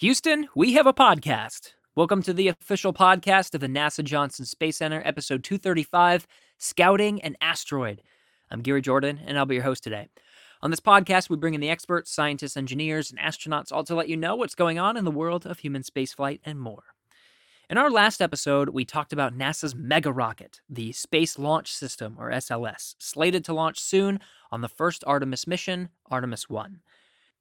Houston, we have a podcast. Welcome to the official podcast of the NASA Johnson Space Center, episode 235 Scouting an Asteroid. I'm Gary Jordan, and I'll be your host today. On this podcast, we bring in the experts, scientists, engineers, and astronauts all to let you know what's going on in the world of human spaceflight and more. In our last episode, we talked about NASA's mega rocket, the Space Launch System, or SLS, slated to launch soon on the first Artemis mission, Artemis 1.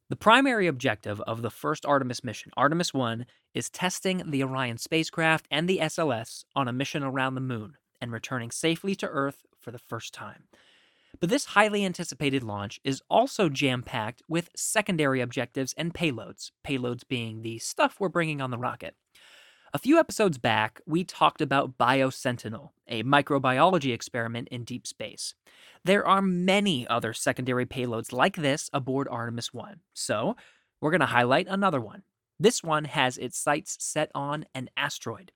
The primary objective of the first Artemis mission, Artemis 1, is testing the Orion spacecraft and the SLS on a mission around the moon and returning safely to Earth for the first time. But this highly anticipated launch is also jam packed with secondary objectives and payloads, payloads being the stuff we're bringing on the rocket. A few episodes back, we talked about BioSentinel, a microbiology experiment in deep space. There are many other secondary payloads like this aboard Artemis 1, so we're going to highlight another one. This one has its sights set on an asteroid.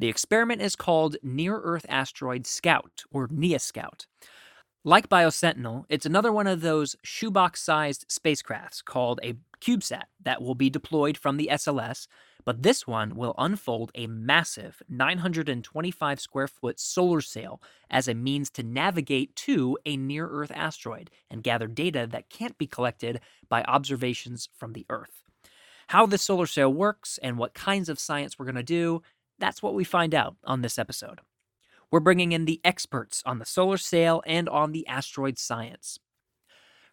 The experiment is called Near Earth Asteroid Scout, or NEA Scout. Like BioSentinel, it's another one of those shoebox sized spacecrafts called a CubeSat that will be deployed from the SLS but this one will unfold a massive 925 square foot solar sail as a means to navigate to a near Earth asteroid and gather data that can't be collected by observations from the Earth. How this solar sail works and what kinds of science we're going to do, that's what we find out on this episode. We're bringing in the experts on the solar sail and on the asteroid science.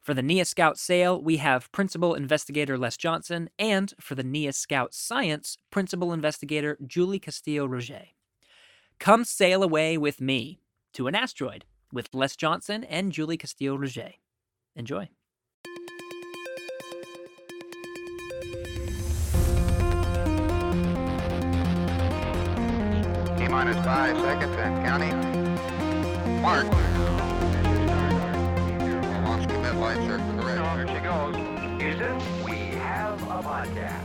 For the NEA Scout Sail, we have Principal Investigator Les Johnson, and for the NEA Scout Science, Principal Investigator Julie Castillo Rogez. Come sail away with me to an asteroid with Les Johnson and Julie Castillo Rogez. Enjoy. T minus five seconds and counting. Mark goes. Houston, we have a podcast.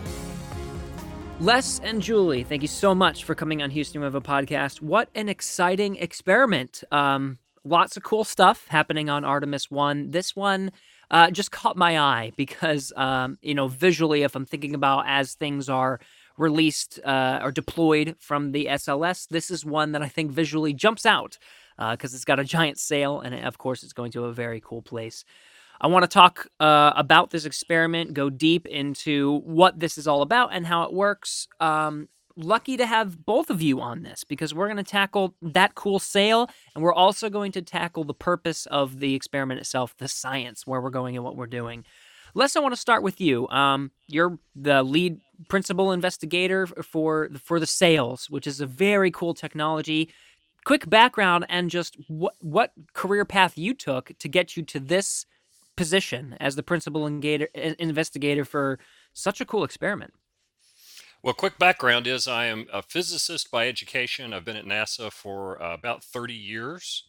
Les and Julie, thank you so much for coming on Houston We have a podcast. What an exciting experiment. Um, lots of cool stuff happening on Artemis 1. This one uh, just caught my eye because, um, you know, visually, if I'm thinking about as things are released uh, or deployed from the SLS, this is one that I think visually jumps out because uh, it's got a giant sail and, of course, it's going to a very cool place. I want to talk uh, about this experiment, go deep into what this is all about and how it works. Um, lucky to have both of you on this because we're going to tackle that cool sail and we're also going to tackle the purpose of the experiment itself, the science, where we're going and what we're doing. Les, I want to start with you. Um, you're the lead principal investigator for for the sails, which is a very cool technology. Quick background and just what what career path you took to get you to this position as the principal investigator for such a cool experiment? Well, quick background is I am a physicist by education. I've been at NASA for uh, about 30 years,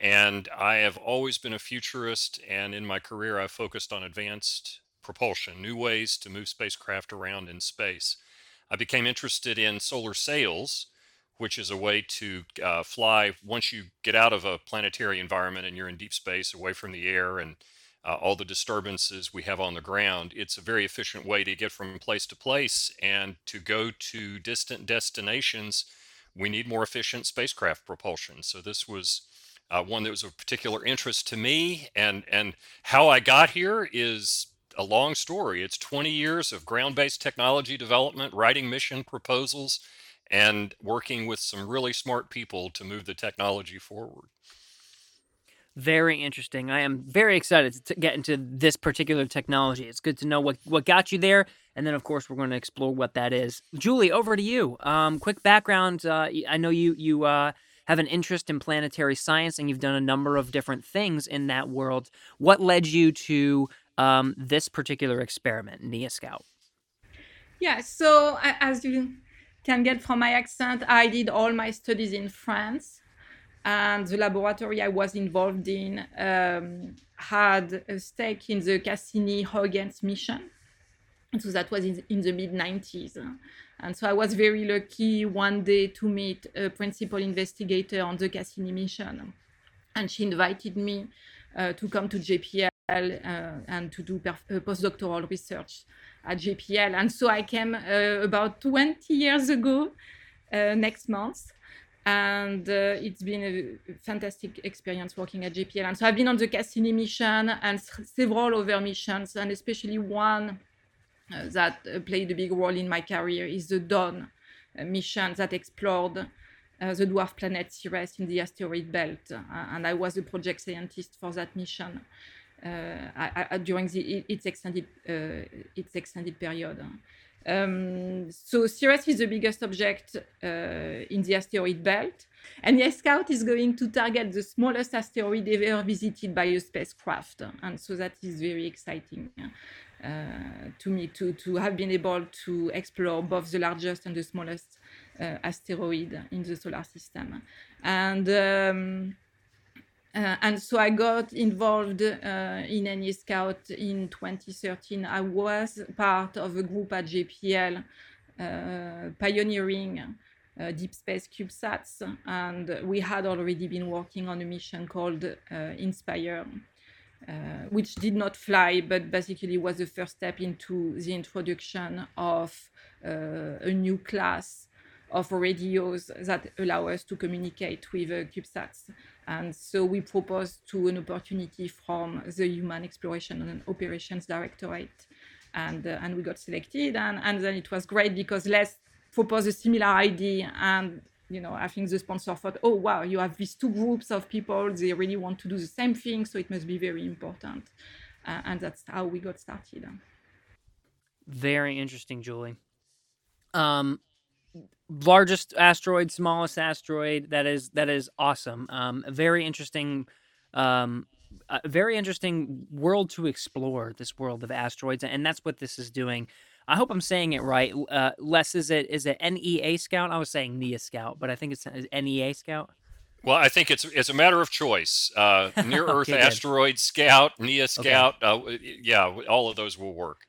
and I have always been a futurist. And in my career, I've focused on advanced propulsion, new ways to move spacecraft around in space. I became interested in solar sails, which is a way to uh, fly once you get out of a planetary environment and you're in deep space away from the air and uh, all the disturbances we have on the ground. It's a very efficient way to get from place to place and to go to distant destinations. We need more efficient spacecraft propulsion. So this was uh, one that was of particular interest to me. And and how I got here is a long story. It's 20 years of ground-based technology development, writing mission proposals, and working with some really smart people to move the technology forward. Very interesting. I am very excited to get into this particular technology. It's good to know what, what got you there. And then, of course, we're going to explore what that is. Julie, over to you. Um, quick background. Uh, I know you, you uh, have an interest in planetary science and you've done a number of different things in that world. What led you to um, this particular experiment, NEA Scout? Yeah, so as you can get from my accent, I did all my studies in France and the laboratory I was involved in um, had a stake in the Cassini-Huygens mission. So that was in, in the mid 90s. And so I was very lucky one day to meet a principal investigator on the Cassini mission. And she invited me uh, to come to JPL uh, and to do perf- uh, postdoctoral research at JPL. And so I came uh, about 20 years ago uh, next month. And uh, it's been a fantastic experience working at JPL. And so I've been on the Cassini mission and several other missions, and especially one uh, that uh, played a big role in my career is the Dawn uh, mission that explored uh, the dwarf planet Ceres in the asteroid belt. Uh, and I was a project scientist for that mission I, I, during the, its, extended, its extended period. Um, so Ceres is the biggest object in the asteroid belt. And the Scout is going to target the smallest asteroid ever visited by a spacecraft. And so that is very exciting. Uh, to me to, to have been able to explore both the largest and the smallest uh, asteroid in the solar system. And um, uh, and so I got involved uh, in NEA Scout in 2013. I was part of a group at JPL uh, pioneering uh, deep space CubeSats, and we had already been working on a mission called INSPIRE, uh, which did not fly, but basically was the first step into the introduction of uh, a new class of radios that allow us to communicate with uh, CubeSats. And so we proposed to an opportunity from the Human Exploration and Operations Directorate. And, uh, and we got selected. And, and then it was great because Les proposed a similar idea and you know, I think the sponsor thought, oh, wow, you have these two groups of people. They really want to do the same thing. So it must be very important. Uh, and that's how we got started. Very interesting, Julie. Um, largest asteroid, smallest asteroid. That is that is awesome. Um, very interesting. Um, a very interesting world to explore. This world of asteroids, and that's what this is doing. I hope I'm saying it right. Uh, Les, is it is it NEA Scout? I was saying NEA Scout, but I think it's NEA Scout. Well, I think it's it's a matter of choice. Uh, Near Earth okay, Asteroid Scout, NEA Scout, okay. uh, yeah, all of those will work.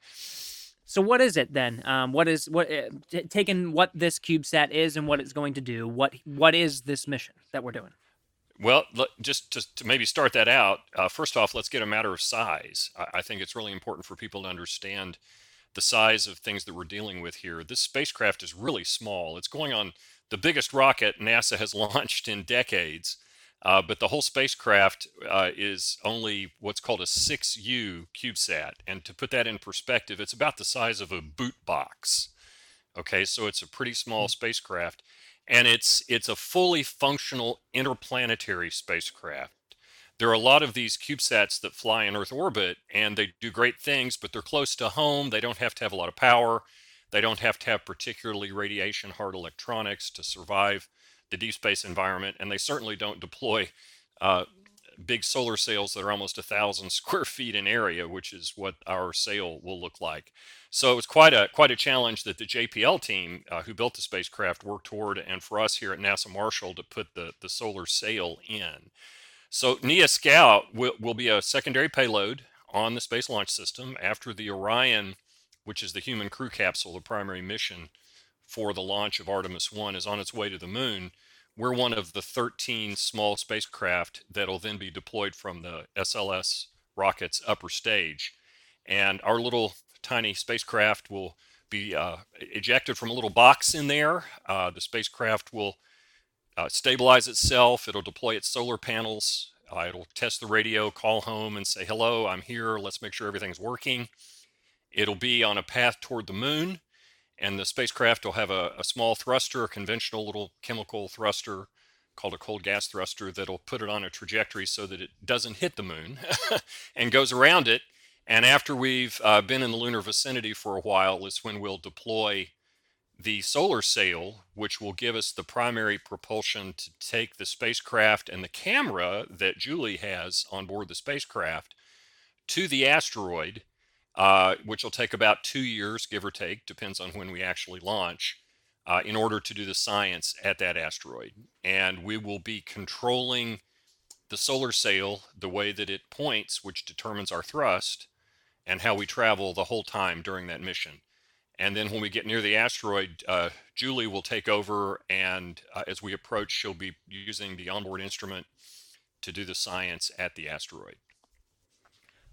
So what is it then? Um, what is what uh, t- taking what this CubeSat is and what it's going to do? What what is this mission that we're doing? Well, just to, to maybe start that out, uh, first off, let's get a matter of size. I, I think it's really important for people to understand the size of things that we're dealing with here. This spacecraft is really small. It's going on the biggest rocket NASA has launched in decades. Uh, but the whole spacecraft uh, is only what's called a 6U CubeSat. And to put that in perspective, it's about the size of a boot box. Okay, so it's a pretty small hmm. spacecraft. And it's it's a fully functional interplanetary spacecraft there are a lot of these CubeSats that fly in Earth orbit and they do great things, but they're close to home. They don't have to have a lot of power. They don't have to have particularly radiation hard electronics to survive the deep space environment. And they certainly don't deploy uh, big solar sails that are almost a thousand square feet in area, which is what our sail will look like. So it was quite a quite a challenge that the JPL team uh, who built the spacecraft worked toward, and for us here at NASA Marshall to put the the solar sail in. So NEA Scout will, will be a secondary payload on the Space Launch System after the Orion, which is the human crew capsule, the primary mission for the launch of Artemis 1, is on its way to the moon. We're one of the 13 small spacecraft that'll then be deployed from the SLS rocket's upper stage. And our little tiny spacecraft will be uh, ejected from a little box in there. Uh, the spacecraft will uh, stabilize itself. It'll deploy its solar panels. Uh, it'll test the radio, call home, and say, hello, I'm here. Let's make sure everything's working. It'll be on a path toward the moon, and the spacecraft will have a, a small thruster, a conventional little chemical thruster called a cold gas thruster that'll put it on a trajectory so that it doesn't hit the moon and goes around it. And after we've uh, been in the lunar vicinity for a while, is when we'll deploy the solar sail, which will give us the primary propulsion to take the spacecraft and the camera that Julie has on board the spacecraft to the asteroid, uh, which will take about two years, give or take, depends on when we actually launch, uh, in order to do the science at that asteroid. And we will be controlling the solar sail the way that it points, which determines our thrust and how we travel the whole time during that mission. And then when we get near the asteroid, uh, Julie will take over. And uh, as we approach, she'll be using the onboard instrument to do the science at the asteroid.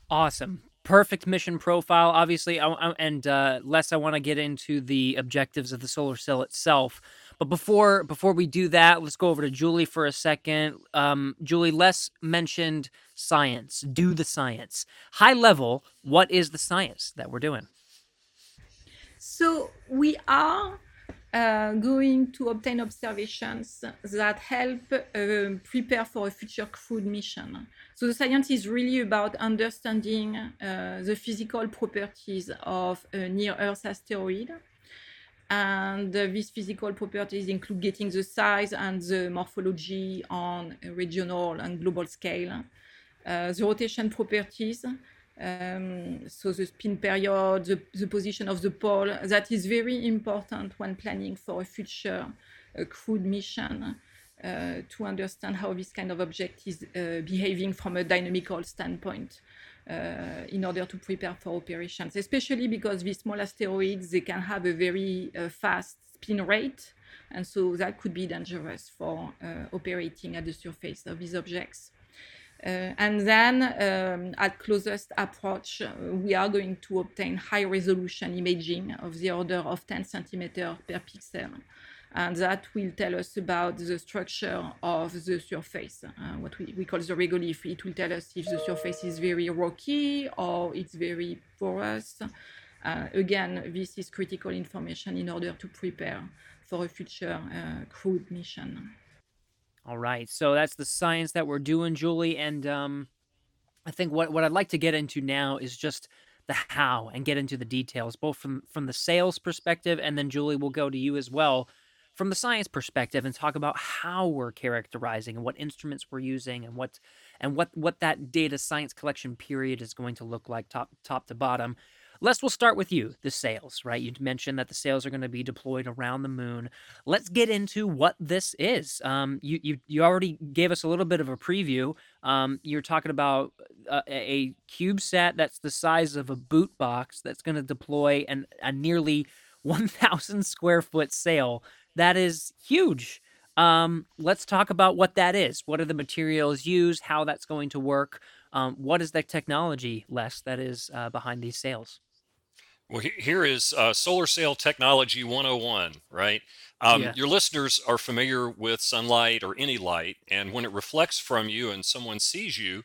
Awesome. Perfect mission profile. Obviously, I, I, and uh, Les I want to get into the objectives of the solar sail itself. But before before we do that, let's go over to Julie for a second. Um, Julie, Les mentioned science. Do the science. High level, what is the science that we're doing? So we are uh, going to obtain observations that help uh, prepare for a future crewed mission. So the science is really about understanding uh, the physical properties of a near-Earth asteroid. And these physical properties include getting the size and the morphology on a regional and global scale, uh, the rotation properties, um, so the spin period, the, the, position of the pole, that is very important when planning for a future uh, crewed mission uh, to understand how this kind of object is uh, behaving from a dynamical standpoint uh, in order to prepare for operations, especially because these small asteroids, they can have a very uh, fast spin rate. And so that could be dangerous for uh, operating at the surface of these objects. Uh, and then um, at closest approach, uh, we are going to obtain high resolution imaging of the order of 10 centimeter per pixel. And that will tell us about the structure of the surface, uh, what we, we call the regolith. It will tell us if the surface is very rocky or it's very porous. Uh, again, this is critical information in order to prepare for a future uh, crewed mission. All right. So that's the science that we're doing, Julie. And um, I think what, what I'd like to get into now is just the how and get into the details, both from, from the sails perspective, and then Julie will go to you as well from the science perspective and talk about how we're characterizing and what instruments we're using and what and what what that data science collection period is going to look like top top to bottom. Les, we'll start with you, the sails, right? You mentioned that the sails are going to be deployed around the moon. Let's get into what this is. Um, you, you, you already gave us a little bit of a preview. Um, you're talking about a, a CubeSat that's the size of a boot box that's going to deploy an, a nearly 1,000 square foot sail. That is huge. Um, let's talk about what that is. What are the materials used? How that's going to work? Um, what is the technology, Les, that is uh, behind these sails? Well, here is uh, solar sail technology 101, right? Um, yeah. Your listeners are familiar with sunlight or any light, and when it reflects from you and someone sees you,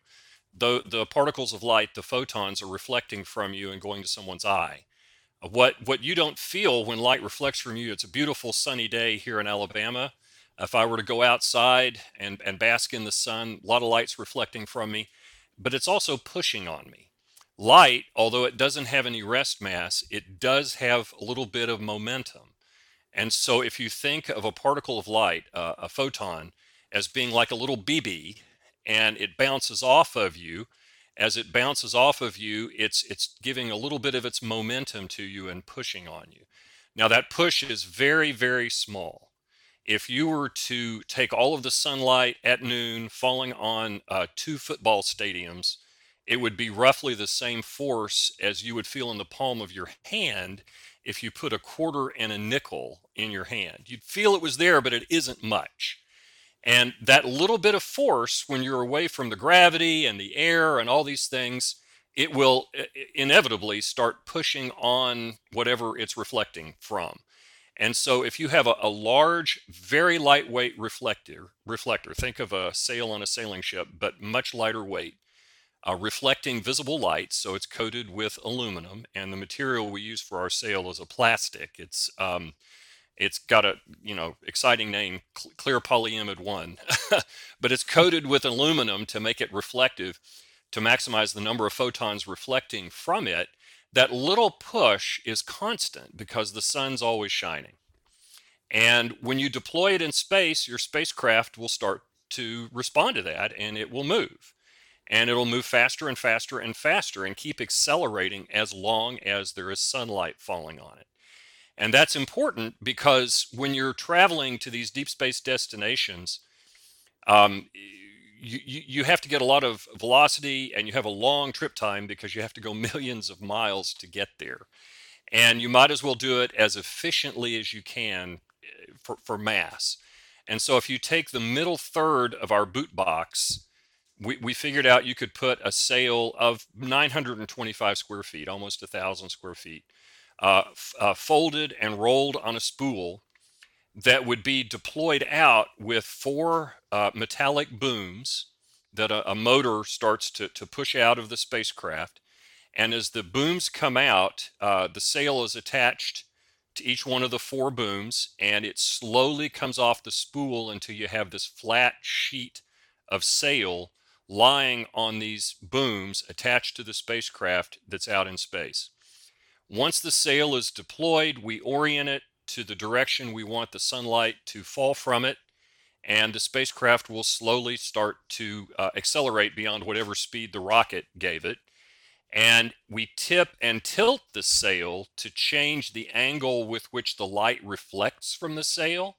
the, the particles of light, the photons, are reflecting from you and going to someone's eye. Uh, what, what you don't feel when light reflects from you, it's a beautiful sunny day here in Alabama. If I were to go outside and, and bask in the sun, a lot of light's reflecting from me, but it's also pushing on me. Light, although it doesn't have any rest mass, it does have a little bit of momentum. And so if you think of a particle of light, uh, a photon, as being like a little BB and it bounces off of you, as it bounces off of you, it's it's giving a little bit of its momentum to you and pushing on you. Now that push is very very small. If you were to take all of the sunlight at noon falling on uh, two football stadiums it would be roughly the same force as you would feel in the palm of your hand if you put a quarter and a nickel in your hand. You'd feel it was there, but it isn't much. And that little bit of force, when you're away from the gravity and the air and all these things, it will inevitably start pushing on whatever it's reflecting from. And so if you have a, a, large, very lightweight reflector, reflector, think of a sail on a sailing ship, but much lighter weight, uh, reflecting visible light. So it's coated with aluminum, and the material we use for our sail is a plastic. It's um, it's got a you know exciting name, clear polyimide one, but it's coated with aluminum to make it reflective, to maximize the number of photons reflecting from it. That little push is constant because the sun's always shining. And when you deploy it in space, your spacecraft will start to respond to that and it will move and it'll move faster and faster and faster and keep accelerating as long as there is sunlight falling on it. And that's important because when you're traveling to these deep space destinations, um, you, you have to get a lot of velocity and you have a long trip time because you have to go millions of miles to get there. And you might as well do it as efficiently as you can eh, for, for mass. And so if you take the middle third of our boot box we, we figured out you could put a sail of 925 square feet, almost a thousand square feet, uh, f- uh, folded and rolled on a spool that would be deployed out with four uh, metallic booms that a, a, motor starts to, to push out of the spacecraft. And as the booms come out, uh, the sail is attached to each one of the four booms and it slowly comes off the spool until you have this flat sheet of sail lying on these booms attached to the spacecraft that's out in space. Once the sail is deployed, we orient it to the direction we want the sunlight to fall from it, and the spacecraft will slowly start to uh, accelerate beyond whatever speed the rocket gave it. And we tip and tilt the sail to change the angle with which the light reflects from the sail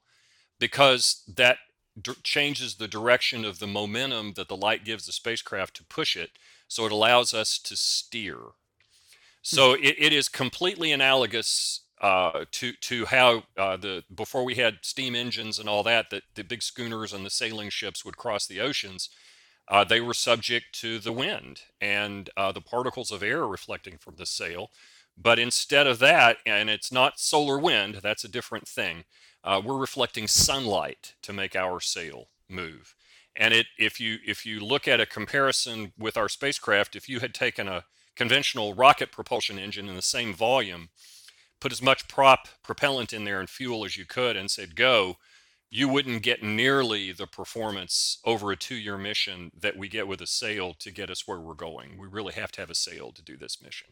because that d- changes the direction of the momentum that the light gives the spacecraft to push it. So it allows us to steer. So hmm. it, it is completely analogous uh, to to how uh, the before we had steam engines and all that, that the big schooners and the sailing ships would cross the oceans. Uh, they were subject to the wind and uh, the particles of air reflecting from the sail. But instead of that, and it's not solar wind, that's a different thing. Uh, we're reflecting sunlight to make our sail move. And it, if you if you look at a comparison with our spacecraft, if you had taken a conventional rocket propulsion engine in the same volume, put as much prop propellant in there and fuel as you could, and said go, you wouldn't get nearly the performance over a two-year mission that we get with a sail to get us where we're going. We really have to have a sail to do this mission.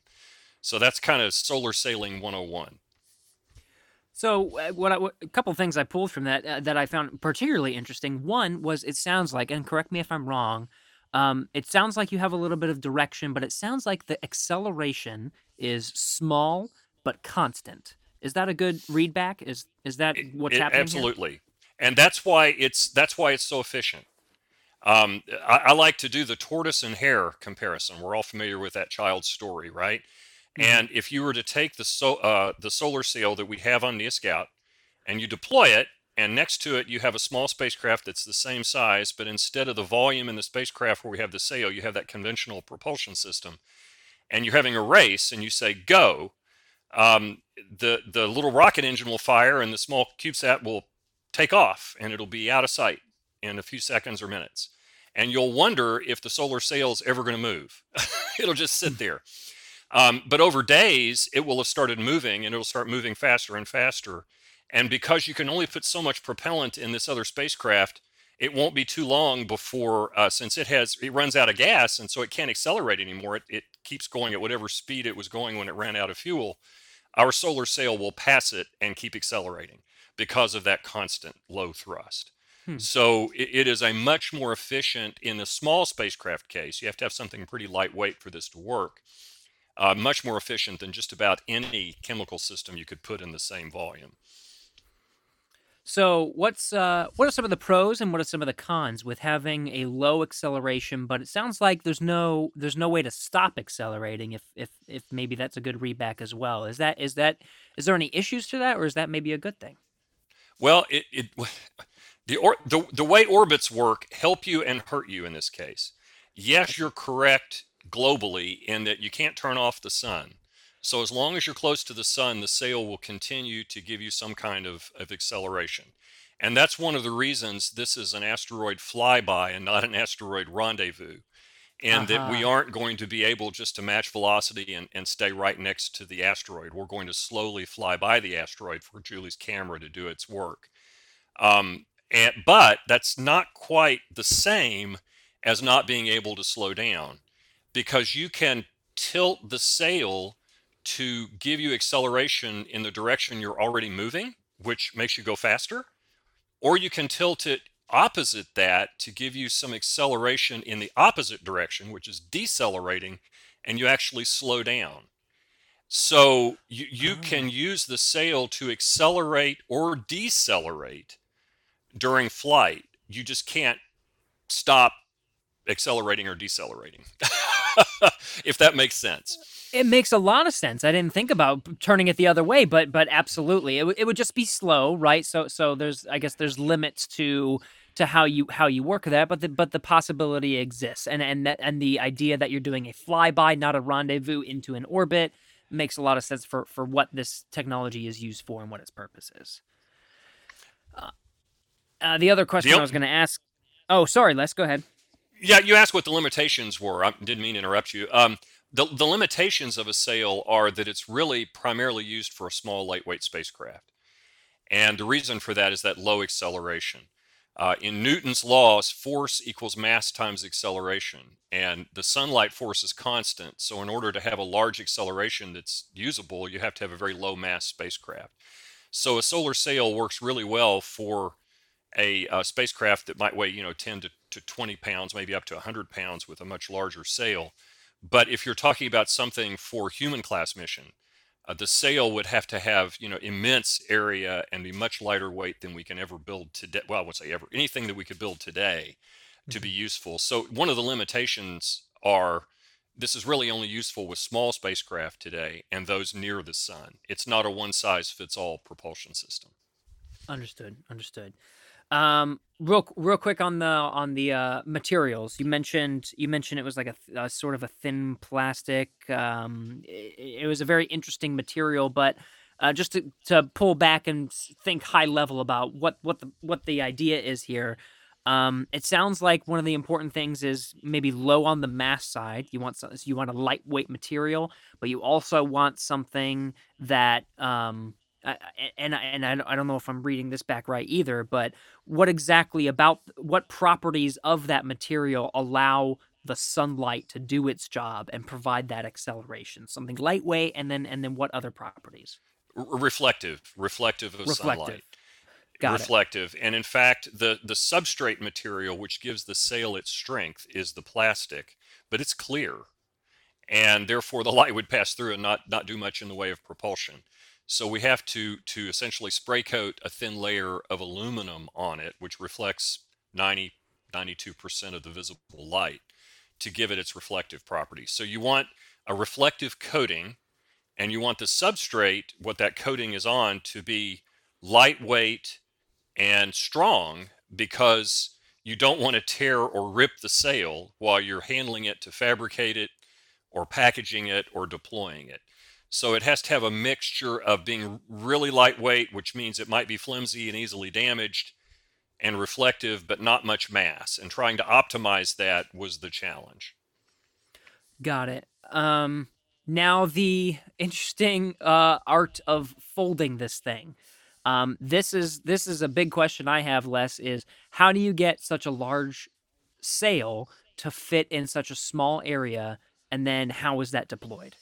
So that's kind of solar sailing 101. So, uh, what, I, what, a couple things I pulled from that uh, that I found particularly interesting. One was it sounds like, and correct me if I'm wrong, um, it sounds like you have a little bit of direction, but it sounds like the acceleration is small but constant. Is that a good readback? Is is that what's it, happening? Absolutely, here? and that's why it's that's why it's so efficient. Um, I, I, like to do the tortoise and hare comparison. We're all familiar with that child's story, right? Mm-hmm. And if you were to take the so, uh, the solar sail that we have on NEA Scout and you deploy it, and next to it you have a small spacecraft that's the same size, but instead of the volume in the spacecraft where we have the sail, you have that conventional propulsion system, and you're having a race, and you say go, um, the the little rocket engine will fire, and the small CubeSat will take off, and it'll be out of sight in a few seconds or minutes, and you'll wonder if the solar sail is ever going to move. it'll just sit there. Um, but over days, it will have started moving and it'll start moving faster and faster. And because you can only put so much propellant in this other spacecraft, it won't be too long before, uh, since it has, it runs out of gas and so it can't accelerate anymore. It, it keeps going at whatever speed it was going when it ran out of fuel. Our solar sail will pass it and keep accelerating because of that constant low thrust. Hmm. So it, it is a much more efficient in a small spacecraft case. You have to have something pretty lightweight for this to work uh, much more efficient than just about any chemical system you could put in the same volume. So, what's uh, what are some of the pros and what are some of the cons with having a low acceleration? But it sounds like there's no there's no way to stop accelerating. If if if maybe that's a good readback as well. Is that is that is there any issues to that, or is that maybe a good thing? Well, it, it the or the the way orbits work help you and hurt you in this case. Yes, you're correct globally in that you can't turn off the sun. So as long as you're close to the sun, the sail will continue to give you some kind of, of acceleration. And that's one of the reasons this is an asteroid flyby and not an asteroid rendezvous. And uh-huh. that we uh-huh. aren't going to be able just to match velocity and, and stay right next to the asteroid. We're going to slowly fly by the asteroid for Julie's camera to do its work. Um, and, but that's not quite the same as not being able to slow down because you can tilt the sail to give you acceleration in the direction you're already moving, which makes you go faster. Or you can tilt it opposite that to give you some acceleration in the opposite direction, which is decelerating, and you actually slow down. So you, you oh. can use the sail to accelerate or decelerate during flight. You just can't stop accelerating or decelerating. if that makes sense. It makes a lot of sense. I didn't think about turning it the other way, but but absolutely, it, w- it would just be slow, right? So so there's I guess there's limits to to how you how you work that, but the but the possibility exists, and and that and the idea that you're doing a flyby, not a rendezvous into an orbit, makes a lot of sense for for what this technology is used for and what its purpose is. Uh, uh, the other question o- I was going to ask. Oh, sorry, Les. Go ahead. Yeah, you asked what the limitations were. I didn't mean to interrupt you. Um, the, the limitations of a sail are that it's really primarily used for a small, lightweight spacecraft. And the reason for that is that low acceleration. Uh, in Newton's laws, force equals mass times acceleration, and the sunlight force is constant. So, in order to have a large acceleration that's usable, you have to have a very low mass spacecraft. So, a solar sail works really well for a, uh spacecraft that might weigh, you know, 10 to, to 20 pounds, maybe up to 100 pounds with a much larger sail. But if you're talking about something for human class mission, uh, the sail would have to have, you know, immense area and be much lighter weight than we can ever build today. Well, I would say ever anything that we could build today to be useful. So one of the limitations are this is really only useful with small spacecraft today and those near the sun. It's not a one size fits all propulsion system. Understood. Understood. Um, real real quick on the on the uh, materials. You mentioned you mentioned it was like a, a sort of a thin plastic. Um, it, it was a very interesting material, but uh, just to, to pull back and think high level about what what the what the idea is here. Um, it sounds like one of the important things is maybe low on the mass side. You want some, you want a lightweight material, but you also want something that um, I- and I- and I don't- I don't know if I'm reading this back right either, but what exactly about what properties of that material allow the sunlight to do its job and provide that acceleration? Something lightweight, and then and then what other properties? R- reflective, reflective of Reflective. sunlight. Got it. reflective. And in fact, the, the substrate material which gives the sail its strength is the plastic, but it's clear. And therefore the light would pass through and not, not do much in the way of propulsion. So we have to to essentially spray coat a thin layer of aluminum on it, which reflects 90, 92% of the visible light to give it its reflective properties. So you want a reflective coating and you want the substrate, what that coating is on, to be lightweight and strong because you don't want to tear or rip the sail while you're handling it to fabricate it or packaging it or deploying it. So it has to have a mixture of being really lightweight, which means it might be flimsy and easily damaged, and reflective, but not much mass. And trying to optimize that was the challenge. Got it. Um, now the interesting uh, art of folding this thing. Um, this is this is a big question I have. Les is how do you get such a large sail to fit in such a small area, and then how is that deployed?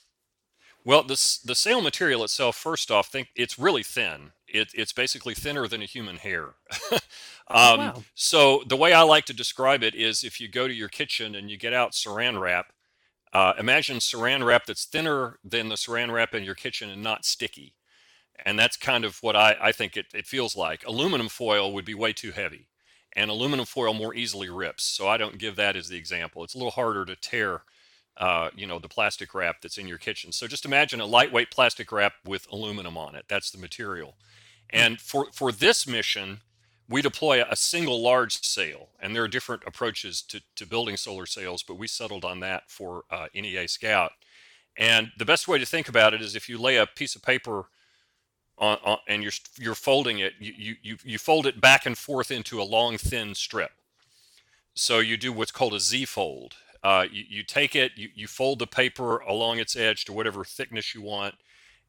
Well, the, the sail material itself, first off, think it's really thin. It, it's basically thinner than a human hair. um, wow. So the way I like to describe it is if you go to your kitchen and you get out saran wrap, uh, imagine saran wrap that's thinner than the saran wrap in your kitchen and not sticky. And that's kind of what I, I think it, it feels like. Aluminum foil would be way too heavy, and aluminum foil more easily rips. So I don't give that as the example. It's a little harder to tear uh, you know, the plastic wrap that's in your kitchen. So just imagine a lightweight plastic wrap with aluminum on it. That's the material. And for, for this mission, we deploy a single large sail, and there are different approaches to, to building solar sails, but we settled on that for uh, NEA Scout. And the best way to think about it is if you lay a piece of paper on, on and you're you're folding it, you, you you you fold it back and forth into a long thin strip. So you do what's called a Z fold. Uh, you, you take it, you, you fold the paper along its edge to whatever thickness you want,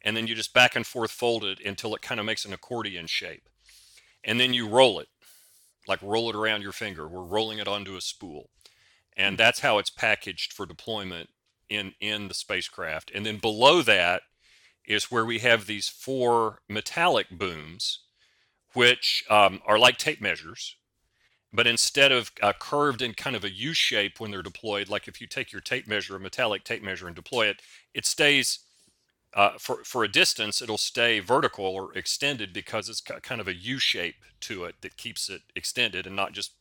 and then you just back and forth fold it until it kind of makes an accordion shape. And then you roll it, like roll it around your finger. We're rolling it onto a spool. And that's how it's packaged for deployment in, in the spacecraft. And then below that is where we have these four metallic booms, which um, are like tape measures but instead of uh, curved in kind of a U shape when they're deployed, like if you take your tape measure, a metallic tape measure, and deploy it, it stays uh, for for a distance. It'll stay vertical or extended because it's got kind of a U shape to it that keeps it extended and not just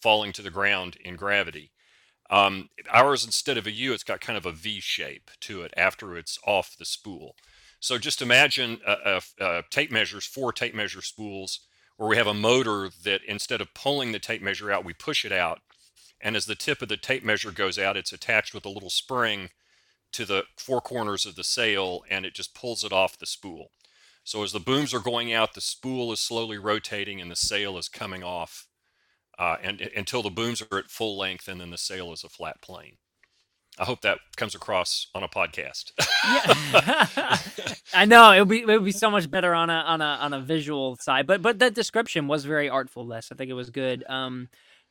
falling to the ground in gravity. Um, ours, instead of a U, it's got kind of a V shape to it after it's off the spool. So just imagine tape measures, four tape measure spools where we have a motor that instead of pulling the tape measure out, we push it out. And as the tip of the tape measure goes out, it's attached with a little spring to the four corners of the sail and it just pulls it off the spool. So as the booms are going out, the spool is slowly rotating and the sail is coming off uh, and, until the booms are at full length and then the sail is a flat plane. I hope that comes across on a podcast. yeah. I know it would be it would be so much better on a on a on a visual side, but but that description was very artful. Les, I think it was good. Um,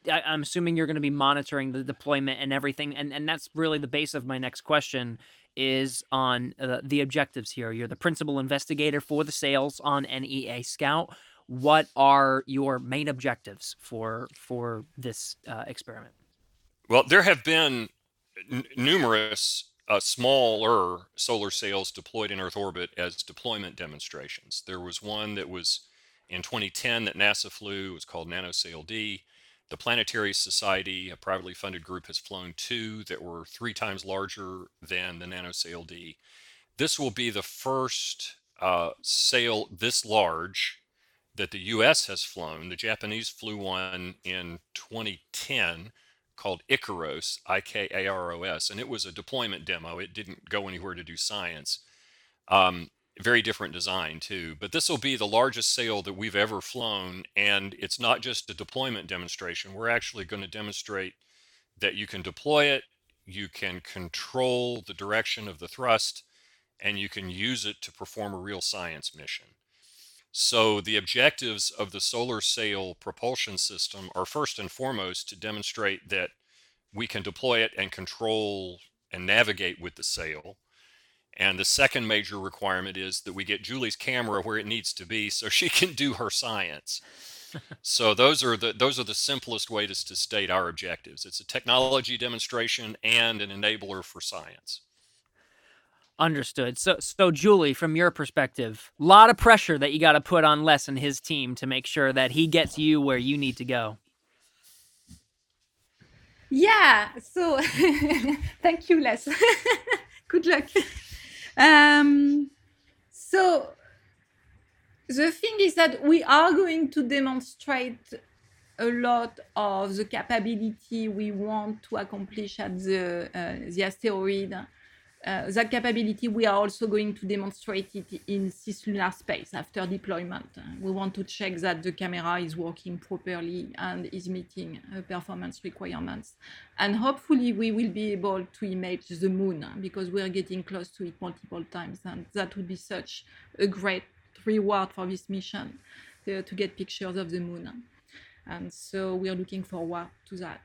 I, am assuming you're going to be monitoring the deployment and everything, and and that's really the base of my next question is on uh, the objectives here. You're the principal investigator for the sails on NEA Scout. What are your main objectives for for this uh, experiment? Well, there have been n- numerous uh, smaller solar sails deployed in Earth orbit as deployment demonstrations. There was one that was in 2010 that NASA flew. It was called NanoSail D. The Planetary Society, a privately funded group, has flown two that were three times larger than the NanoSail D. This will be the first uh, sail this large that the U.S. has flown. The Japanese flew one in 2010 called Ikaros, I K A R O S, and it was a deployment demo. It didn't go anywhere to do science. Um, very different design too. But this will be the largest sail that we've ever flown, and it's not just a deployment demonstration. We're actually going to demonstrate that you can deploy it, you can control the direction of the thrust, and you can use it to perform a real science mission. So the objectives of the solar sail propulsion system are first and foremost to demonstrate that we can deploy it and control and navigate with the sail and the second major requirement is that we get Julie's camera where it needs to be so she can do her science. so those are the those are the simplest ways to state our objectives. It's a technology demonstration and an enabler for science. Understood. So so Julie, from your perspective, a lot of pressure that you got to put on Les and his team to make sure that he gets you where you need to go. Yeah. So thank you, Les. Good luck. Um, so the thing is that we are going to demonstrate a lot of the capability we want to accomplish at the, uh, the asteroid uh, that capability, we are also going to demonstrate it in cislunar space after deployment. We want to check that the camera is working properly and is meeting uh, performance requirements. And hopefully we will be able to image the moon because we're getting close to it multiple times. And that would be such a great reward for this mission to, to get pictures of the moon. And so we're looking forward to that.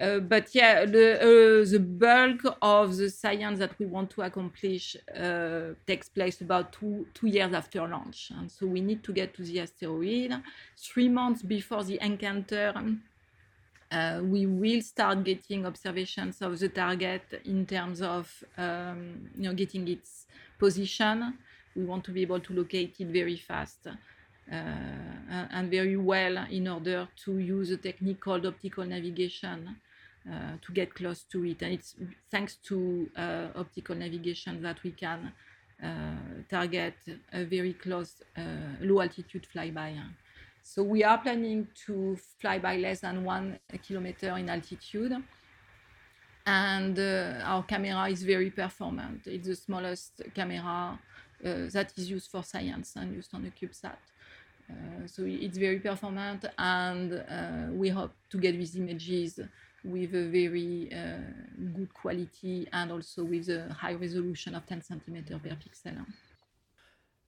Uh, but yeah, the, uh, the bulk of the science that we want to accomplish uh, takes place about two, two years after launch. And so we need to get to the asteroid. Three months before the encounter, uh, we will start getting observations of the target in terms of um, you know, getting its position. We want to be able to locate it very fast. Uh, and very well in order to use a technique called optical navigation uh, to get close to it. And it's thanks to uh, optical navigation that we can uh, target a very close low altitude flyby. So we are planning to fly by less than one kilometer in altitude. And uh, our camera is very performant. It's the smallest camera uh, that is used for science and used on a CubeSat. Uh, so it's very performant, and we hope to get these images with a very uh, good quality and also with a high resolution of 10 centimeter per pixel.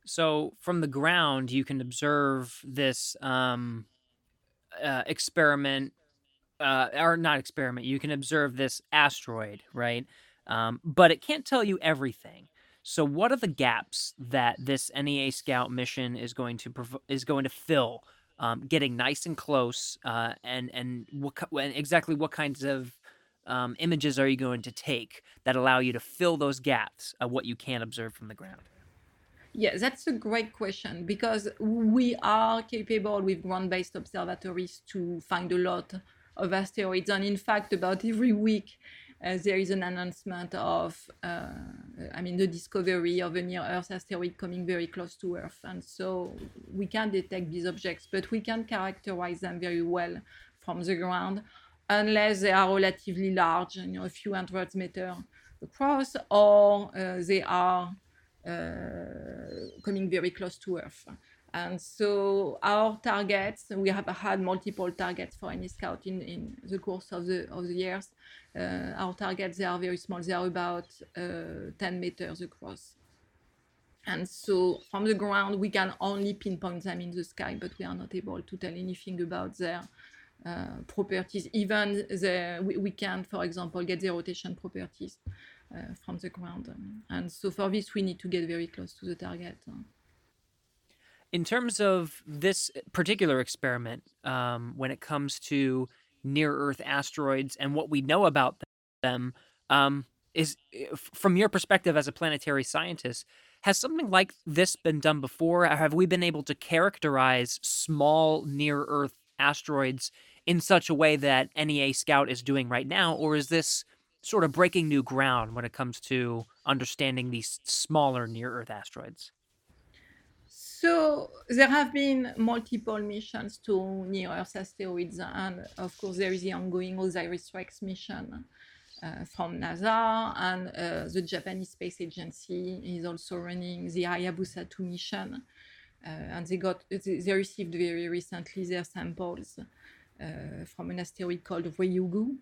So from the ground, you can observe this um, uh, experiment, uh, or not experiment. You can observe this asteroid, right? Um, but it can't tell you everything. So, what are the gaps that this NEA Scout mission is going to prov- is going to fill um, getting nice and close, uh, and and what and exactly what kinds of um, images are you going to take that allow you to fill those gaps of what you can observe from the ground? Yeah, that's a great question because we are capable with ground-based observatories to find a lot of asteroids, and in fact, about every week uh, there is an announcement of, uh, I mean, the discovery of a near Earth asteroid coming very close to Earth. And so we can detect these objects, but we can characterize them very well from the ground unless they are relatively large, you know, a few hundred meters across, or uh, they are uh, coming very close to Earth. And so our targets, we have had multiple targets for NEA Scout in, in the course of the of the years. Uh, our targets they are very small; they are about uh, 10 meters across. And so from the ground, we can only pinpoint them in the sky, but we are not able to tell anything about their uh, properties. Even the, we, we can, for example, get the rotation properties uh, from the ground. And so for this, we need to get very close to the target. In terms of this particular experiment, um, when it comes to near Earth asteroids and what we know about them, um, is from your perspective as a planetary scientist, has something like this been done before? Have we been able to characterize small near Earth asteroids in such a way that NEA Scout is doing right now? Or is this sort of breaking new ground when it comes to understanding these smaller near Earth asteroids? So there have been multiple missions to near Earth asteroids, and of course there is the ongoing OSIRIS-REx mission uh, from NASA, and uh, the Japanese Space Agency is also running the Hayabusa 2 mission, uh, and they got they received very recently their samples uh, from an asteroid called Ryugu.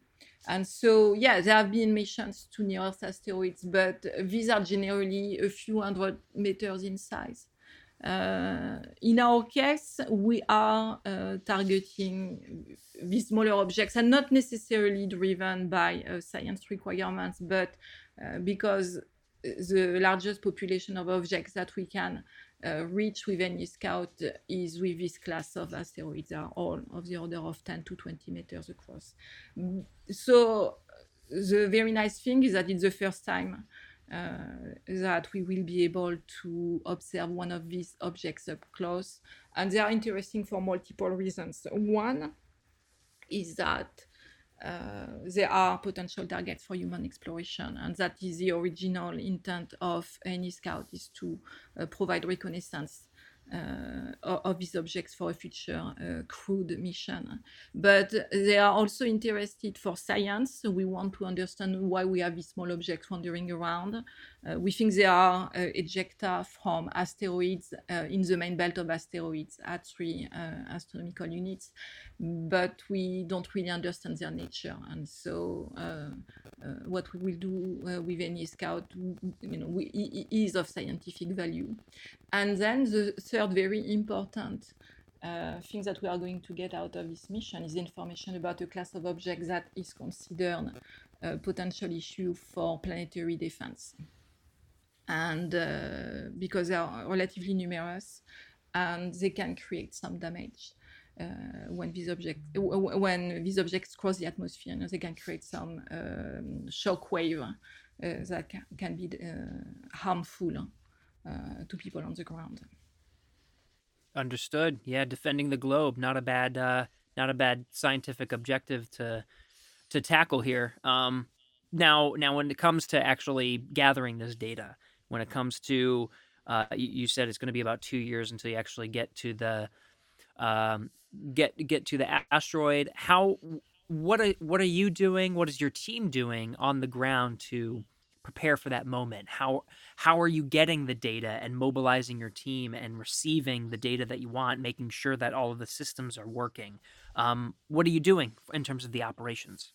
And so, yeah, there have been missions to near Earth asteroids, but these are generally a few hundred meters in size. Uh, in our case, we are uh, targeting these smaller objects and not necessarily driven by uh, science requirements, but uh, because the largest population of objects that we can uh, reach with NEA Scout is with this class of asteroids, are all of the order of 10 to 20 meters across. So the very nice thing is that it's the first time that we will be able to observe one of these objects up close. And they are interesting for multiple reasons. One is that uh, are potential targets for human exploration, and that is the original intent of NEA Scout is to uh, provide reconnaissance uh, of these objects for a future uh, crewed mission. But they are also interested for science. So we want to understand why we have these small objects wandering around. Uh, we think they are uh, ejecta from asteroids uh, in the main belt of asteroids at three uh, astronomical units, but we don't really understand their nature. And so, what we will do with NEA Scout, you know, is of scientific value. And then the third very important uh, things that we are going to get out of this mission is information about a class of objects that is considered a potential issue for planetary defense. And uh, because they are relatively numerous and they can create some damage. Uh, when these objects when these objects cross the atmosphere, you know, they can create some um, shock wave uh, that can, can be uh, harmful uh, to people on the ground. Understood. Yeah, defending the globe not a bad uh, not a bad scientific objective to to tackle here. Um, now, now when it comes to actually gathering this data, when it comes to uh, you, said it's going to be about two years until you actually get to the um, get get to the asteroid. How what are what are you doing? What is your team doing on the ground to prepare for that moment? How how are you getting the data and mobilizing your team and receiving the data that you want, making sure that all of the systems are working? Um, what are you doing in terms of the operations?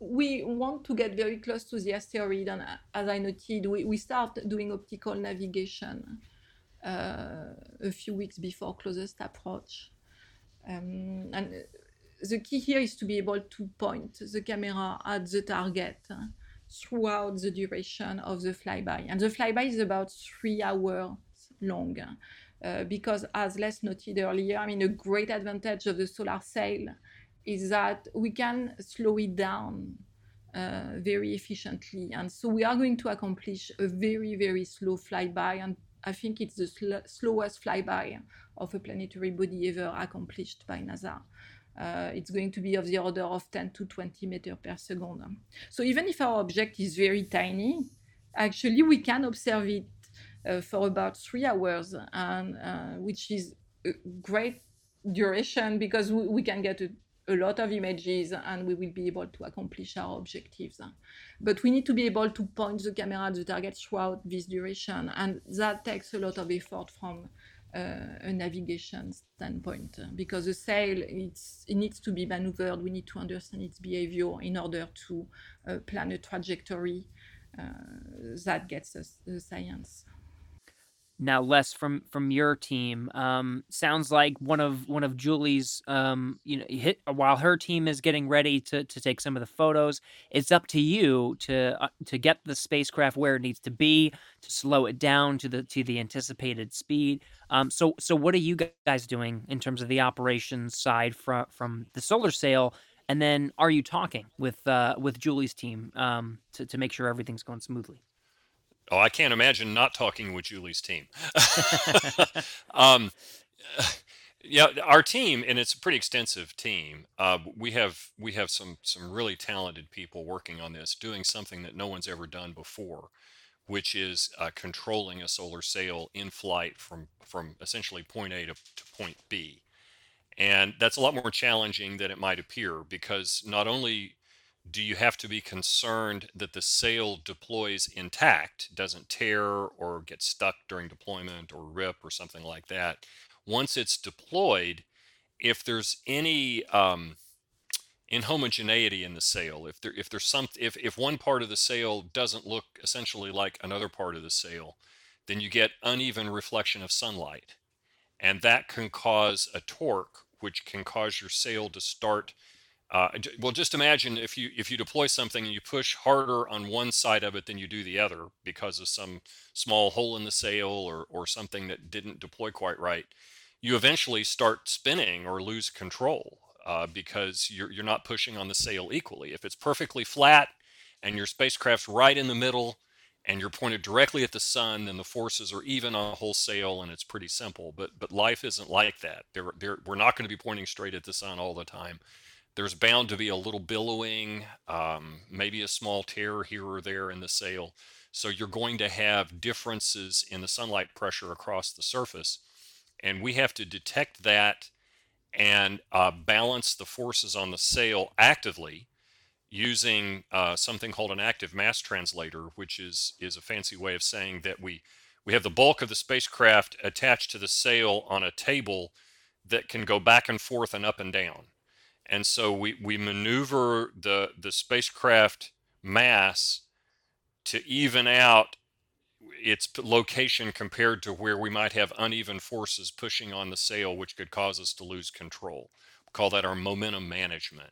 We want to get very close to the asteroid, and as I noted, we, we start doing optical navigation uh, a few weeks before closest approach. Um, and the key here is to be able to point the camera at the target throughout the duration of the flyby. And the flyby is about three hours long. Uh, because as Les noted earlier, I mean, a great advantage of the solar sail is that we can slow it down uh, very efficiently. And so we are going to accomplish a very, very slow flyby. And I think it's the sl- slowest flyby of a planetary body ever accomplished by NASA. Uh, it's going to be of the order of 10 to 20 meters per second. So even if our object is very tiny, actually we can observe it uh, for about three hours, and uh, which is a great duration because we, we can get a, a, lot of images and we will be able to accomplish our objectives. But we need to be able to point the camera at the target throughout this duration, and that takes a lot of effort from a navigation standpoint because the sail it's, it needs to be maneuvered. We need to understand its behavior in order to uh, plan a trajectory uh, that gets us the science now Les from from your team. Um, sounds like one of one of Julie's um, you know hit while her team is getting ready to to take some of the photos it's up to you to uh, to get the spacecraft where it needs to be to slow it down to the to the anticipated speed. Um, so so what are you guys doing in terms of the operations side from from the solar sail? And then are you talking with uh, with Julie's team um, to to make sure everything's going smoothly Oh, I can't imagine not talking with Julie's team. um, yeah, our team, and it's a pretty extensive team. Uh, we have we have some some really talented people working on this, doing something that no one's ever done before, which is uh, controlling a solar sail in flight from from essentially point A to, to point B. And that's a lot more challenging than it might appear because not only do you have to be concerned that the sail deploys intact, doesn't tear or get stuck during deployment or rip or something like that? Once it's deployed, if there's any um, inhomogeneity in the sail, if there if there's some if if one part of the sail doesn't look essentially like another part of the sail, then you get uneven reflection of sunlight, and that can cause a torque, which can cause your sail to start uh, well, just imagine if you if you deploy something and you push harder on one side of it than you do the other because of some small hole in the sail or or something that didn't deploy quite right, you eventually start spinning or lose control uh, because you're you're not pushing on the sail equally. If it's perfectly flat and your spacecraft's right in the middle and you're pointed directly at the sun, then the forces are even on the whole sail and it's pretty simple. But but life isn't like that. We're not going to be pointing straight at the sun all the time there's bound to be a little billowing, um, maybe a small tear here or there in the sail. So you're going to have differences in the sunlight pressure across the surface. And we have to detect that and uh, balance the forces on the sail actively using uh, something called an active mass translator, which is, is a fancy way of saying that we, we have the bulk of the spacecraft attached to the sail on a table that can go back and forth and up and down and so we we maneuver the the spacecraft mass to even out its location compared to where we might have uneven forces pushing on the sail, which could cause us to lose control. We call that our momentum management.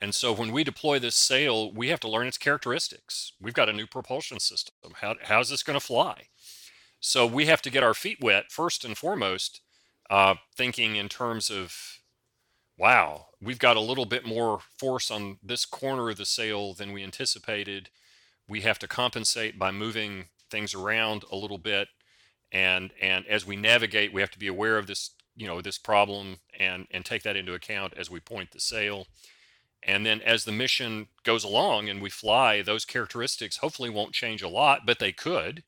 And so when we deploy this sail, we have to learn its characteristics. We've got a new propulsion system. How, how's this going to fly? So we have to get our feet wet first and foremost, uh, thinking in terms of wow, we've got a little bit more force on this corner of the sail than we anticipated. We have to compensate by moving things around a little bit. And, and as we navigate, we have to be aware of this, you know, this problem and, and take that into account as we point the sail. And then as the mission goes along and we fly, those characteristics hopefully won't change a lot, but they could.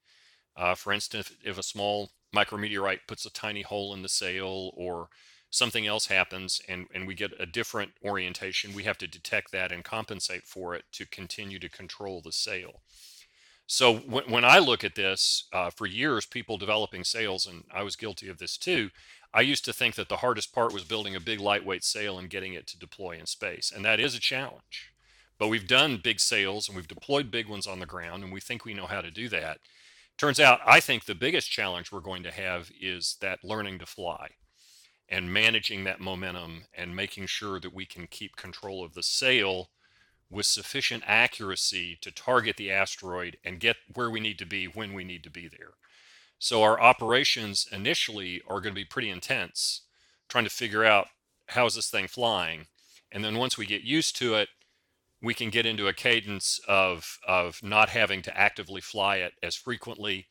Uh, for instance, if, if a small micrometeorite puts a tiny hole in the sail or something else happens and, and we get a different orientation, we have to detect that and compensate for it to continue to control the sail. So when, when I look at this, uh, for years, people developing sails, and I was guilty of this too, I used to think that the hardest part was building a big lightweight sail and getting it to deploy in space. And that is a challenge. But we've done big sails and we've deployed big ones on the ground, and we think we know how to do that. Turns out, I think the biggest challenge we're going to have is that learning to fly and managing that momentum and making sure that we can keep control of the sail with sufficient accuracy to target the asteroid and get where we need to be when we need to be there. So our operations initially are going to be pretty intense, trying to figure out how is this thing flying, and then once we get used to it, we can get into a cadence of of not having to actively fly it as frequently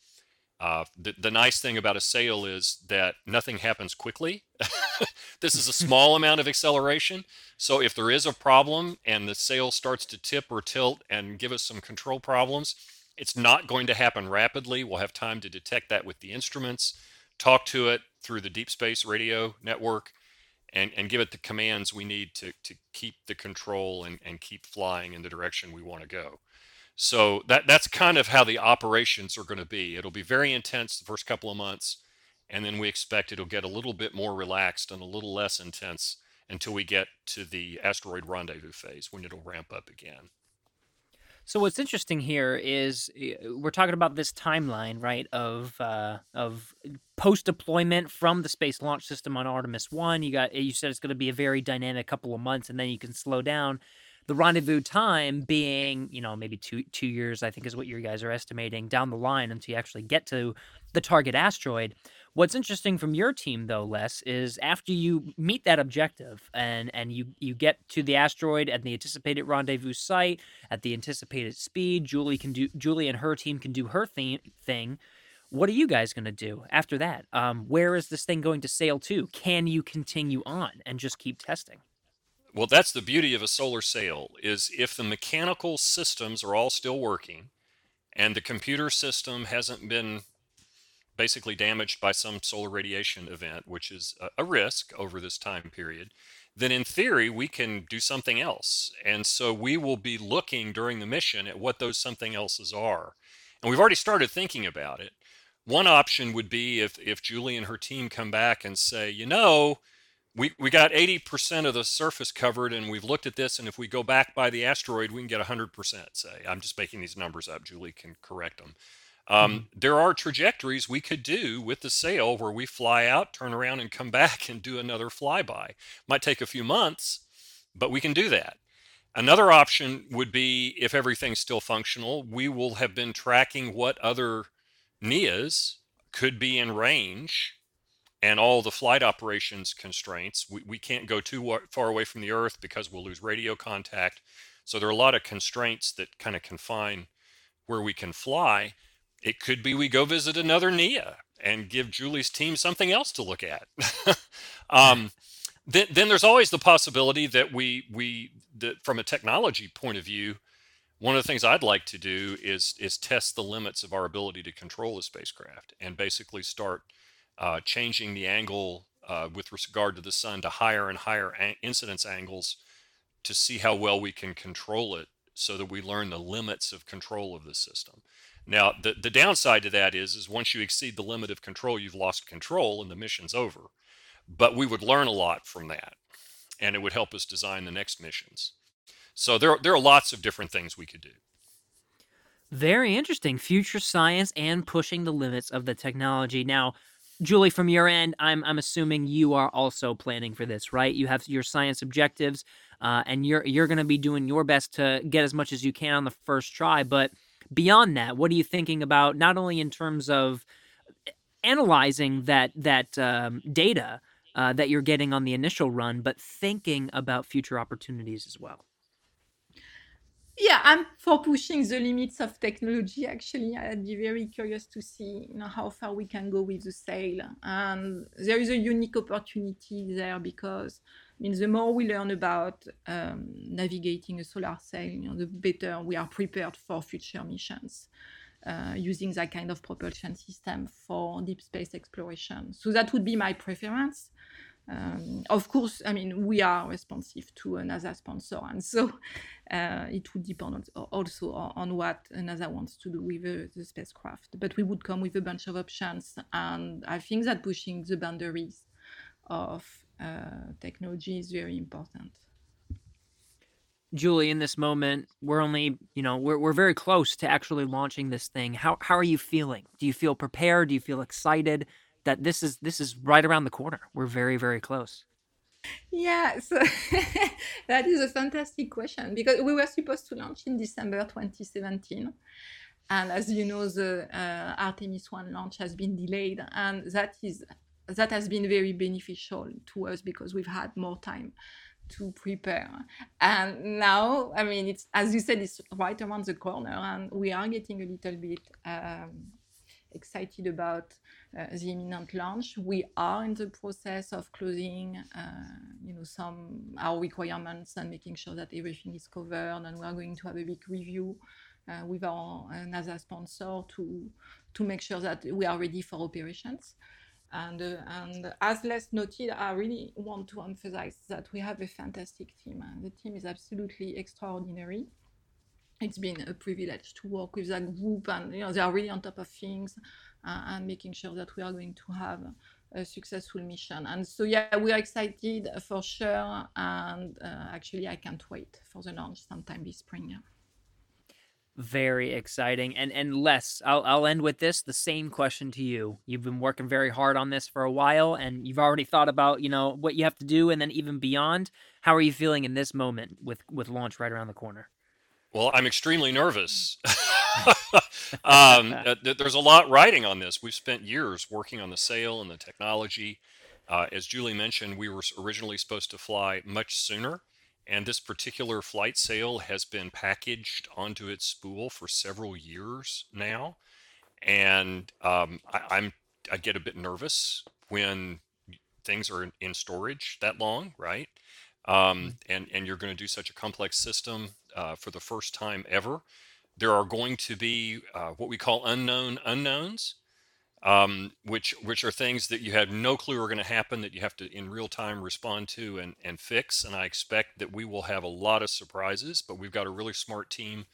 uh, the, the nice thing about a sail is that nothing happens quickly. this is a small amount of acceleration. So if there is a problem and the sail starts to tip or tilt and give us some control problems, it's not going to happen rapidly. We'll have time to detect that with the instruments, talk to it through the deep space radio network, and, and give it the commands we need to, to keep the control and, and keep flying in the direction we want to go. So that that's kind of how the operations are going to be. It'll be very intense the first couple of months, and then we expect it'll get a little bit more relaxed and a little less intense until we get to the asteroid rendezvous phase when it'll ramp up again. So what's interesting here is eh, we're talking about this timeline, right? Of uh, of post deployment from the Space Launch System on Artemis One. You got you said it's going to be a very dynamic couple of months, and then you can slow down. The rendezvous time being, you know, maybe two two years, I think is what you guys are estimating down the line until you actually get to the target asteroid. What's interesting from your team though, Les, is after you meet that objective and and you you get to the asteroid at the anticipated rendezvous site at the anticipated speed, Julie can do Julie and her team can do her thing thing. What are you guys going to do after that? Um, where is this thing going to sail to? Can you continue on and just keep testing? Well, that's the beauty of a solar sail is if the mechanical systems are all still working and the computer system hasn't been basically damaged by some solar radiation event, which is a, risk over this time period, then in theory we can do something else. And so we will be looking during the mission at what those something else's are. And we've already started thinking about it. One option would be if, if Julie and her team come back and say, you know, we, we got 80% of the surface covered and we've looked at this and if we go back by the asteroid we can get 100% say i'm just making these numbers up julie can correct them um, mm-hmm. There are trajectories we could do with the sail where we fly out, turn around, and come back and do another flyby. Might take a few months, but we can do that. Another option would be if everything's still functional, we will have been tracking what other NEAs could be in range and all the flight operations constraints. We, we can't go too far away from the Earth because we'll lose radio contact. So there are a lot of constraints that kind of confine where we can fly. It could be we go visit another NEA and give Julie's team something else to look at. um, then, then there's always the possibility that we we that from a technology point of view, one of the things I'd like to do is is test the limits of our ability to control the spacecraft and basically start uh, changing the angle uh, with regard to the sun to higher and higher an- incidence angles to see how well we can control it so that we learn the limits of control of the system. Now, the, the downside to that is, is once you exceed the limit of control, you've lost control and the mission's over. But we would learn a lot from that, and it would help us design the next missions. So there, there are lots of different things we could do. Very interesting. Future science and pushing the limits of the technology. Now, Julie, from your end, I'm I'm assuming you are also planning for this, right? You have your science objectives, uh, and you're you're going to be doing your best to get as much as you can on the first try. But beyond that, what are you thinking about? Not only in terms of analyzing that that um, data uh, that you're getting on the initial run, but thinking about future opportunities as well. Yeah, I'm for pushing the limits of technology. Actually, I'd be very curious to see you know, how far we can go with the sail. And there is a unique opportunity there because I mean, the more we learn about um, navigating a solar sail, you know, the better we are prepared for future missions uh, using that kind of propulsion system for deep space exploration. So that would be my preference. Um, of course, I mean, we are responsive to another sponsor, and so uh, it would depend also on what another wants to do with the, the, spacecraft. But we would come with a bunch of options, and I think that pushing the boundaries of uh, technology is very important. Julie, in this moment, we're only, you know, we're, we're very close to actually launching this thing. How, how are you feeling? Do you feel prepared? Do you feel excited that this is this is right around the corner? We're very, very close. Yeah, so that is a fantastic question because we were supposed to launch in December 2017. And as you know, the uh, Artemis 1 launch has been delayed, and that is that has been very beneficial to us because we've had more time to prepare. And now, I mean, it's as you said, it's right around the corner, and we are getting a little bit um, excited about uh, the imminent launch. We are in the process of closing, uh, you know, some our requirements and making sure that everything is covered. And we are going to have a big review uh, with our NASA sponsor to to make sure that we are ready for operations. And, uh, and as Les noted, I really want to emphasize that we have a fantastic team. The team is absolutely extraordinary it's been a privilege to work with that group and you know they are really on top of things uh, and making sure that we are going to have a successful mission. And so yeah we are excited for sure and uh, actually i can't wait for the launch sometime this spring. Very exciting. And and Les I'll, I'll end with this the same question to you. You've been working very hard on this for a while and you've already thought about you know what you have to do and then even beyond. How are you feeling in this moment with with launch right around the corner well, I'm extremely nervous. um, uh, there's a lot riding on this. We've spent years working on the sail and the technology. Uh, as Julie mentioned, we were originally supposed to fly much sooner, and this particular flight sail has been packaged onto its spool for several years now. And um, I, am I get a bit nervous when things are in, in storage that long, right? Um, mm-hmm. and and you're going to do such a complex system uh, for the first time ever. There are going to be uh, what we call unknown unknowns, um, which which are things that you have no clue are going to happen that you have to in real time respond to and, and fix. And I expect that we will have a lot of surprises, but we've got a really smart team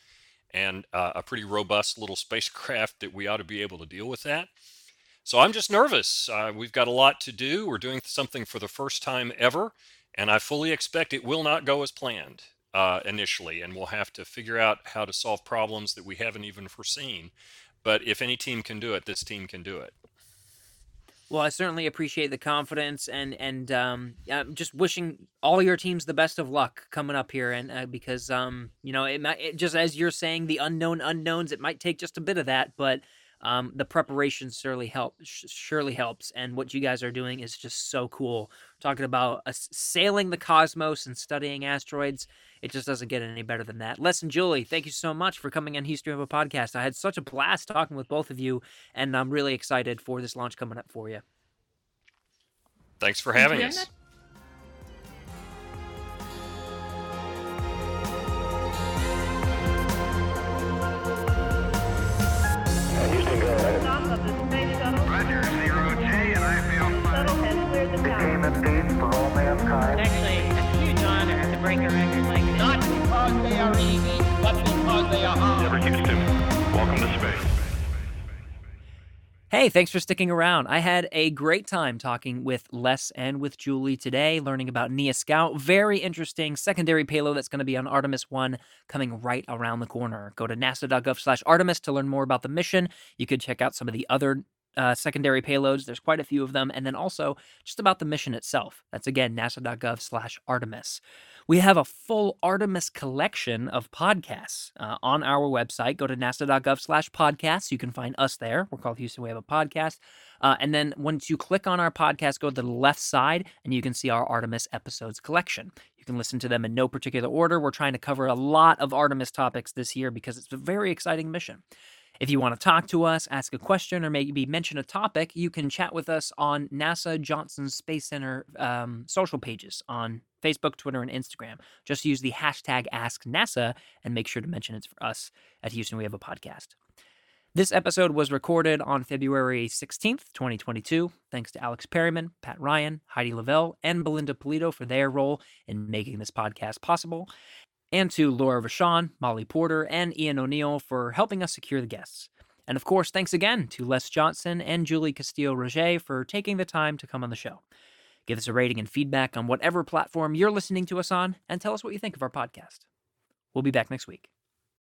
and uh, a pretty robust little spacecraft that we ought to be able to deal with that. So I'm just nervous. Uh, we've got a lot to do. We're doing something for the first time ever, and I fully expect it will not go as planned uh, initially, and we'll have to figure out how to solve problems that we haven't even foreseen. But if any team can do it, this team can do it. Well, I certainly appreciate the confidence, and and um, I'm just wishing all your teams the best of luck coming up here, and uh, because um, you know, it, might, it just as you're saying, the unknown unknowns, it might take just a bit of that, but um, the preparation surely help surely helps and what you guys are doing is just so cool. Talking about uh, sailing the cosmos and studying asteroids it just doesn't get any better than that. Les and julie thank you so much for coming on Houston We Have a Podcast. I had such a blast talking with both of you and i'm really excited for this launch coming up for you. Thanks for having us break a record like this. Not because they are easy, but because they are hard. Never Houston, welcome to space. Hey, thanks for sticking around. I had a great time talking with Les and with Julie today, learning about NEA Scout. Very interesting secondary payload that's going to be on Artemis 1 coming right around the corner. Go to nasa.gov slash Artemis to learn more about the mission. You could check out some of the other uh, secondary payloads. There's quite a few of them. And then also just about the mission itself. That's again, nasa.gov slash Artemis. We have a full Artemis collection of podcasts uh, on our website. Go to nasa.gov slash podcasts. You can find us there. We're called Houston We Have a Podcast. Uh, and then once you click on our podcast, go to the left side and you can see our Artemis episodes collection. You can listen to them in no particular order. We're trying to cover a lot of Artemis topics this year because it's a very exciting mission. If you want to talk to us, ask a question, or maybe mention a topic, you can chat with us on NASA Johnson Space Center um, social pages on Facebook, Twitter, and Instagram. Just use the hashtag AskNASA and make sure to mention it's for us at Houston We Have a Podcast. This episode was recorded on February 16th, 2022. Thanks to Alex Perryman, Pat Ryan, Heidi Lavelle, and Belinda Pulido for their role in making this podcast possible and to Laura Vachon, Molly Porter, and Ian O'Neill for helping us secure the guests. And of course, thanks again to Les Johnson and Julie Castillo Rogez for taking the time to come on the show. Give us a rating and feedback on whatever platform you're listening to us on, and tell us what you think of our podcast. We'll be back next week.